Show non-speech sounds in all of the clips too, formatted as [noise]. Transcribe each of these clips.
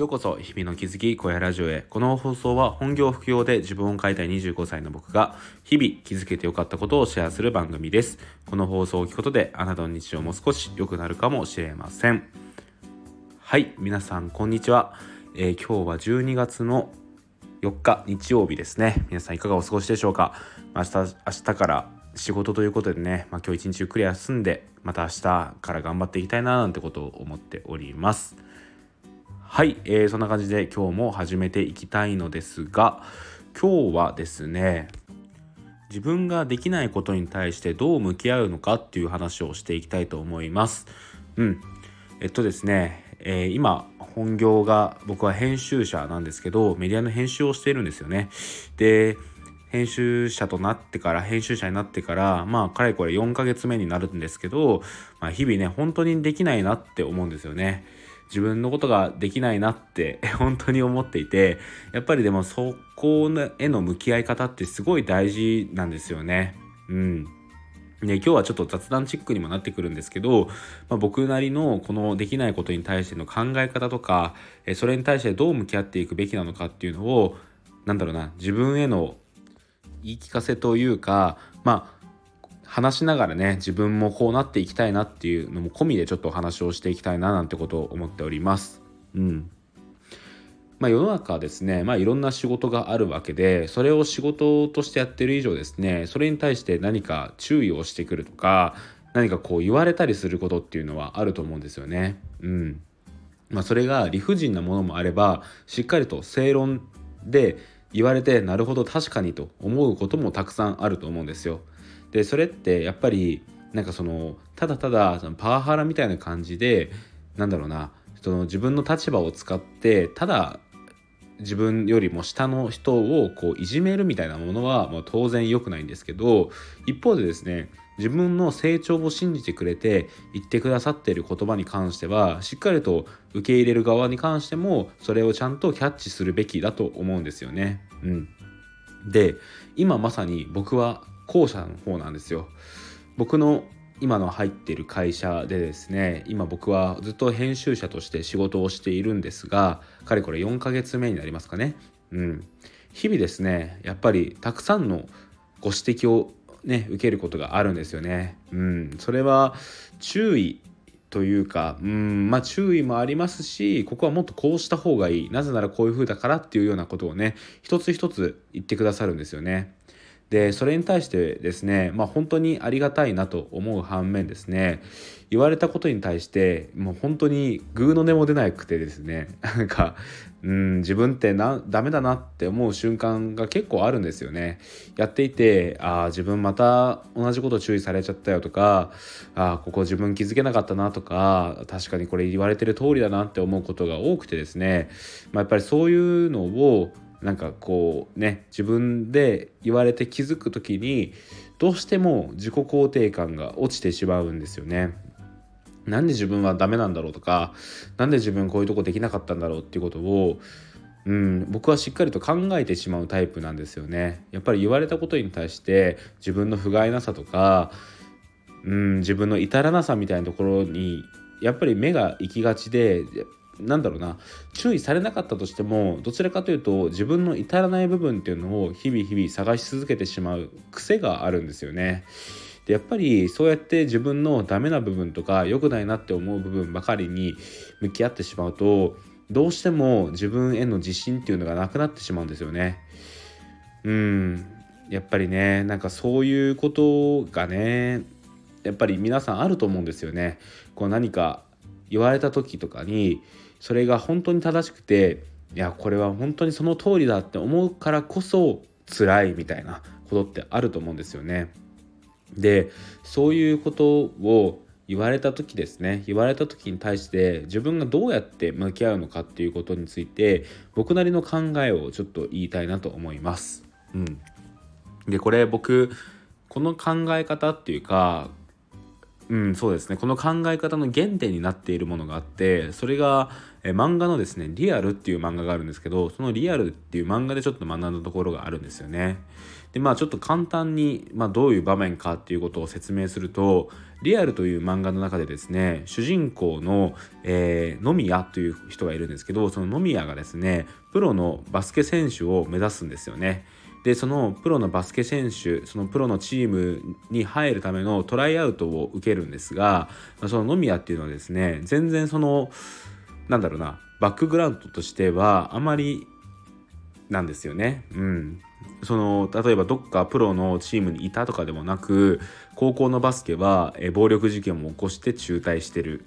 ようこそ日々の気づき小屋ラジオへ。この放送は本業副業で自分を変えたい25歳の僕が日々気づけてよかったことをシェアする番組です。この放送を聞くことであなたの日常も少し良くなるかもしれません。はい皆さんこんにちは、えー、今日は12月の4日日曜日ですね。皆さんいかがお過ごしでしょうか？明日明日から仕事ということでね、まあ、今日一日ゆっくり休んでまた明日から頑張っていきたいななんてことを思っております。はい、えー、そんな感じで今日も始めていきたいのですが今日はですね自分ができないことに対してどう向き合うのかっていう話をしていきたいと思います。うん。えっとですね、えー、今本業が僕は編集者なんですけどメディアの編集をしているんですよね。で編集者となってから編集者になってからまあかれこれ4ヶ月目になるんですけど、まあ、日々ね本当にできないなって思うんですよね。自分のことができないなって [laughs] 本当に思っていてやっぱりでもそこへの向き合い方ってすごい大事なんですよね。うんね、今日はちょっと雑談チックにもなってくるんですけど、まあ、僕なりのこのできないことに対しての考え方とかそれに対してどう向き合っていくべきなのかっていうのをなんだろうな自分への言い聞かせというかまあ話しながらね自分もこうなっていきたいなっていうのも込みでちょっとお話をしていきたいななんてことを思っております。うんまあ、世の中はですね、まあ、いろんな仕事があるわけでそれを仕事としてやってる以上ですねそれに対して何か注意をしてくるとか何かこう言われたりすることっていうのはあると思うんですよね。うんまあ、それが理不尽なものもあればしっかりと正論で言われてなるほど確かにと思うこともたくさんあると思うんですよ。でそれってやっぱりなんかそのただただそのパワハラみたいな感じでなんだろうなその自分の立場を使ってただ自分よりも下の人をこういじめるみたいなものは、まあ、当然良くないんですけど一方でですね自分の成長を信じてくれて言ってくださっている言葉に関してはしっかりと受け入れる側に関してもそれをちゃんとキャッチするべきだと思うんですよね。うん、で今まさに僕は後者の方なんですよ。僕の今の入っている会社でですね今僕はずっと編集者として仕事をしているんですがかれこれ4ヶ月目になりますかね。うん、日々ですねやっぱりたくさんのご指摘をね受けることがあるんですよね。うん、それは注意というかうんまあ注意もありますしここはもっとこうした方がいいなぜならこういう風だからっていうようなことをね一つ一つ言ってくださるんですよね。でそれに対してですねまあ本当にありがたいなと思う反面ですね言われたことに対してもう本当にグーの音も出なくてですね [laughs] なんかうん自分ってなダメだなって思う瞬間が結構あるんですよね。やっていてああ自分また同じこと注意されちゃったよとかああここ自分気づけなかったなとか確かにこれ言われてる通りだなって思うことが多くてですね、まあ、やっぱりそういうのをなんかこうね自分で言われて気づく時にどうしても自己肯定感が落ちてしまうんですよね。なんで自分はダメなんだろうとか何で自分こういうとこできなかったんだろうっていうことをうん、僕はしっかりと考えてしまうタイプなんですよね。やっぱり言われたことに対して自分の不甲斐なさとか、うん、自分の至らなさみたいなところにやっぱり目が行きがちでなんだろうな注意されなかったとしてもどちらかというと自分の至らない部分っていうのを日々日々探し続けてしまう癖があるんですよね。でやっぱりそうやって自分のダメな部分とか良くないなって思う部分ばかりに向き合ってしまうとどうしても自分への自信っていうのがなくなってしまうんですよね。うんやっぱりねなんかそういうことがねやっぱり皆さんあると思うんですよね。こう何か言われた時とかにそれが本当に正しくていやこれは本当にその通りだって思うからこそ辛いみたいなことってあると思うんですよね。でそういうことを言われた時ですね言われた時に対して自分がどうやって向き合うのかっていうことについて僕なりの考えをちょっと言いたいなと思います。うん、でこれ僕この考え方っていうかうん、そうですねこの考え方の原点になっているものがあってそれがえ漫画のですね「リアル」っていう漫画があるんですけどその「リアル」っていう漫画でちょっと学んだところがあるんですよね。でまあちょっと簡単に、まあ、どういう場面かっていうことを説明すると「リアル」という漫画の中でですね主人公の、えー、野宮という人がいるんですけどその野宮がですねプロのバスケ選手を目指すんですよね。でそのプロのバスケ選手そのプロのチームに入るためのトライアウトを受けるんですがその野宮っていうのはですね全然そのなんだろうなバックグラウンドとしてはあまりなんですよね。うん、その例えばどっかプロのチームにいたとかでもなく高校のバスケはえ暴力事件も起こして中退してる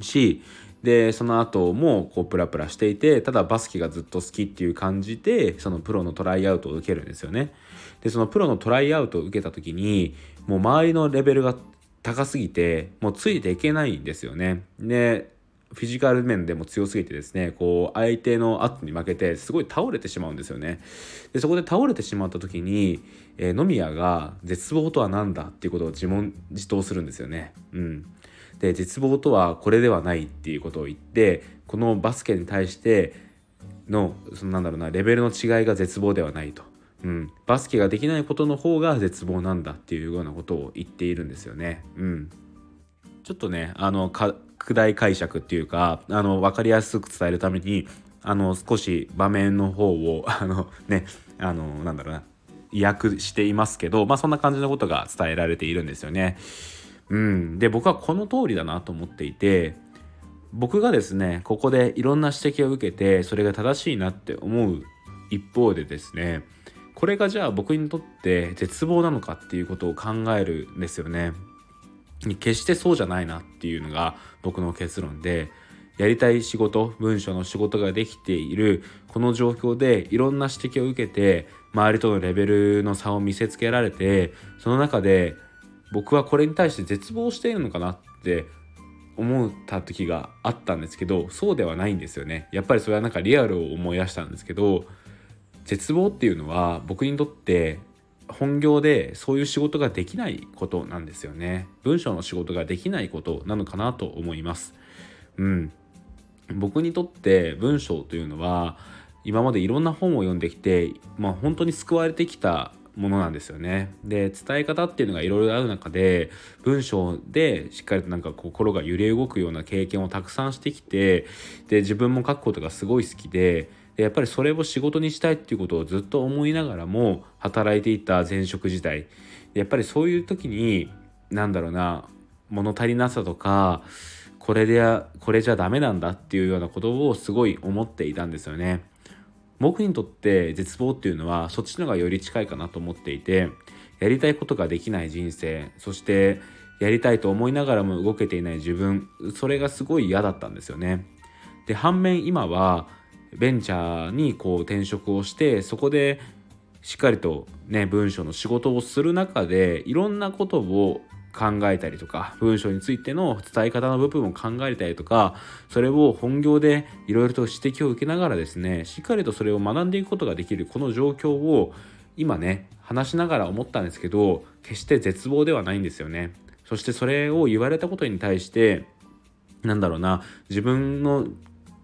しでその後もこうプラプラしていてただバスケがずっと好きっていう感じでそのプロのトライアウトを受けるんですよね。でそのプロのトライアウトを受けた時にもう周りのレベルが高すぎてもうついていけないんですよね。でフィジカル面でも強すぎてですねこう相手の圧に負けてすごい倒れてしまうんですよね。でそこで倒れてしまった時に、えー、野宮が絶望とは何だっていうことを自問自答するんですよね。うん。で絶望とはこれではないっていうことを言ってこのバスケに対してのそのなんだろうなレベルの違いが絶望ではないと、うん、バスケができないことの方が絶望なんだっていうようなことを言っているんですよね。うん、ちょっとねあの拡大解釈っていうかあの分かりやすく伝えるためにあの少し場面の方を [laughs] あのねあのなんだろうな訳していますけどまあそんな感じのことが伝えられているんですよね。うん、で僕はこの通りだなと思っていて僕がですねここでいろんな指摘を受けてそれが正しいなって思う一方でですねこれがじゃあ僕にとって絶望なのかっていうことを考えるんですよね。決してそうじゃないなっていうのが僕の結論でやりたい仕事文章の仕事ができているこの状況でいろんな指摘を受けて周りとのレベルの差を見せつけられてその中で僕はこれに対して絶望しているのかなって思った時があったんですけどそうではないんですよね。やっぱりそれはなんかリアルを思い出したんですけど絶望っていうのは僕にとって本業でそういう仕事ができないことなんですよね。文章の仕事ができないことなのかなと思います。うん。僕にとって文章というのは今までいろんな本を読んできてまあ本当に救われてきたものなんですよね。で伝え方っていうのがいろいろある中で文章でしっかりとなんか心が揺れ動くような経験をたくさんしてきてで自分も書くことがすごい好きででやっぱりそれを仕事にしたいっていうことをずっと思いながらも働いていた前職時代やっぱりそういう時に何だろうな物足りなさとかこれでこれじゃダメなんだっていうようなことをすごい思っていたんですよね。僕にとって絶望っていうのはそっちのがより近いかなと思っていてやりたいことができない人生そしてやりたいと思いながらも動けていない自分それがすごい嫌だったんですよね。で反面今はベンチャーにこう転職をしてそこでしっかりとね文章の仕事をする中でいろんなことを考えたりとか文章についての伝え方の部分を考えたりとかそれを本業でいろいろと指摘を受けながらですねしっかりとそれを学んでいくことができるこの状況を今ね話しながら思ったんですけど決して絶望ではないんですよね。そしてそれを言われたことに対してなんだろうな自分の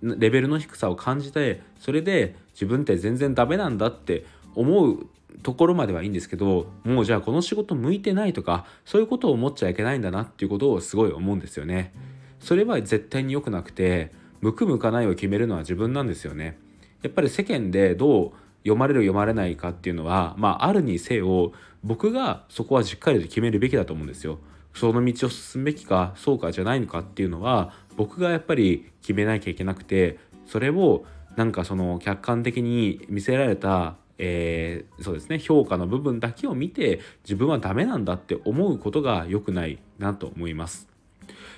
レベルの低さを感じてそれで自分って全然ダメなんだって思うところまではいいんですけどもうじゃあこの仕事向いてないとかそういうことを思っちゃいけないんだなっていうことをすごい思うんですよね。それは絶対に良くなくて向く向かないを決めるのは自分なんですよね。やっぱり世間でどう読まれる読まれないかっていうのはまああるにせよ僕がそこはしっかりと決めるべきだと思うんですよ。その道を進むべきかそうかじゃないのかっていうのは僕がやっぱり決めなきゃいけなくてそれをなんかその客観的に見せられたえー、そうですね評価の部分だけを見て自分はダメなんだって思うことが良くないなと思います。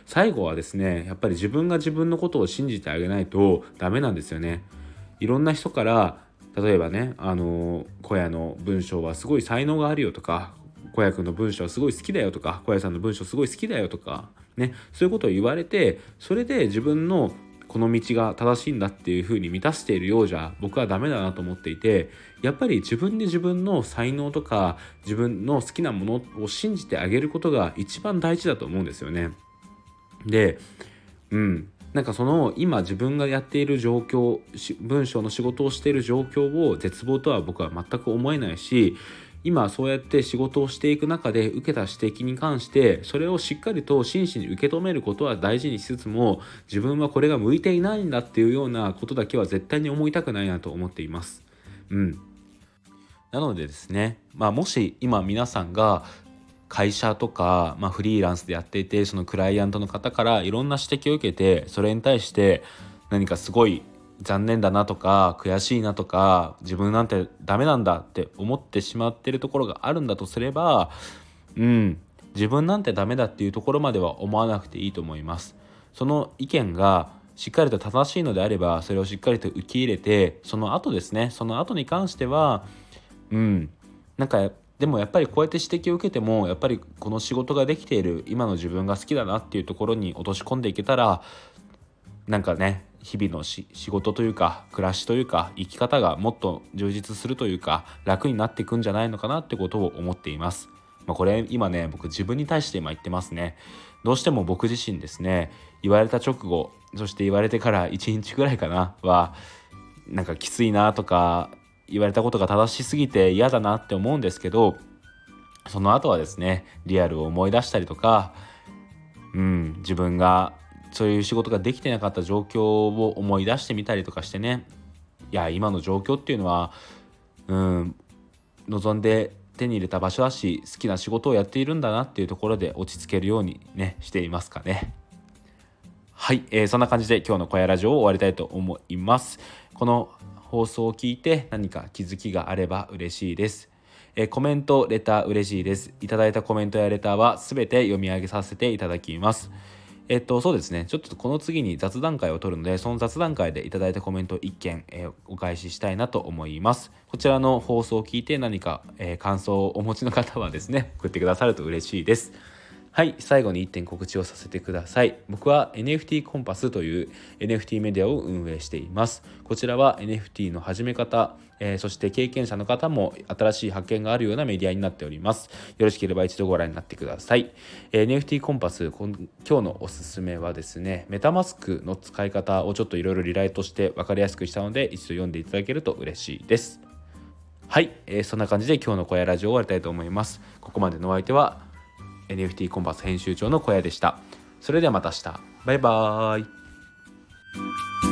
最後はですねやっぱり自分が自分のことを信じてあげないとダメなんですよね。いろんな人から例えばねあの小屋の文章はすごい才能があるよとか小屋君の文章すごい好きだよとか小屋さんの文章すごい好きだよとかねそういうことを言われてそれで自分のこの道が正しいんだっていうふうに満たしているようじゃ僕はダメだなと思っていてやっぱり自分で自分の才能とか自分の好きなものを信じてあげることが一番大事だと思うんですよね。でうんなんかその今自分がやっている状況文章の仕事をしている状況を絶望とは僕は全く思えないし今そうやって仕事をしていく中で受けた指摘に関してそれをしっかりと真摯に受け止めることは大事にしつつも自分はこれが向いていないんだっていうようなことだけは絶対に思いたくないなと思っています。うんなのでですね、まあ、もし今皆さんが会社とか、まあ、フリーランスでやっていてそのクライアントの方からいろんな指摘を受けてそれに対して何かすごい残念だなとか悔しいなとか自分なんてダメなんだって思ってしまってるところがあるんだとすればうん自分なんてダメだっていうところまでは思わなくていいと思います。その意見がしっかりと正しいのであればそれをしっかりと受け入れてその後ですねその後に関してはうんなんかでもやっぱりこうやって指摘を受けてもやっぱりこの仕事ができている今の自分が好きだなっていうところに落とし込んでいけたらなんかね日々の仕事というか暮らしというか生き方がもっと充実するというか楽になっていくんじゃないのかなってことを思っています。まあ、これ今ね僕自分に対して今言ってますね。どうしても僕自身ですね言われた直後そして言われてから1日ぐらいかなはなんかきついなとか言われたことが正しすぎて嫌だなって思うんですけどその後はですねリアルを思い出したりとかうん自分がそういう仕事ができてなかった状況を思い出してみたりとかしてねいや今の状況っていうのはうん望んで手に入れた場所だし好きな仕事をやっているんだなっていうところで落ち着けるようにねしていますかね。はい、えー、そんな感じで今日の小屋ラジオを終わりたいと思います。この放送を聞いて何か気づきがあれば嬉しいです。えコメント、レター嬉しいです。いただいたコメントやレターは全て読み上げさせていただきます。えっと、そうですね。ちょっとこの次に雑談会を取るので、その雑談会でいただいたコメント1件、えー、お返ししたいなと思います。こちらの放送を聞いて何か、えー、感想をお持ちの方はですね、送ってくださると嬉しいです。はい、最後に1点告知をさせてください。僕は NFT コンパスという NFT メディアを運営しています。こちらは NFT の始め方、えー、そして経験者の方も新しい発見があるようなメディアになっております。よろしければ一度ご覧になってください。えー、NFT コンパス、今日のおすすめはですね、メタマスクの使い方をちょっといろいろリライトして分かりやすくしたので、一度読んでいただけると嬉しいです。はい、えー、そんな感じで今日の小屋ラジオ終わりたいと思います。ここまでのお相手は NFT コンパス編集長の小屋でした。それではまた明日。バイバーイ。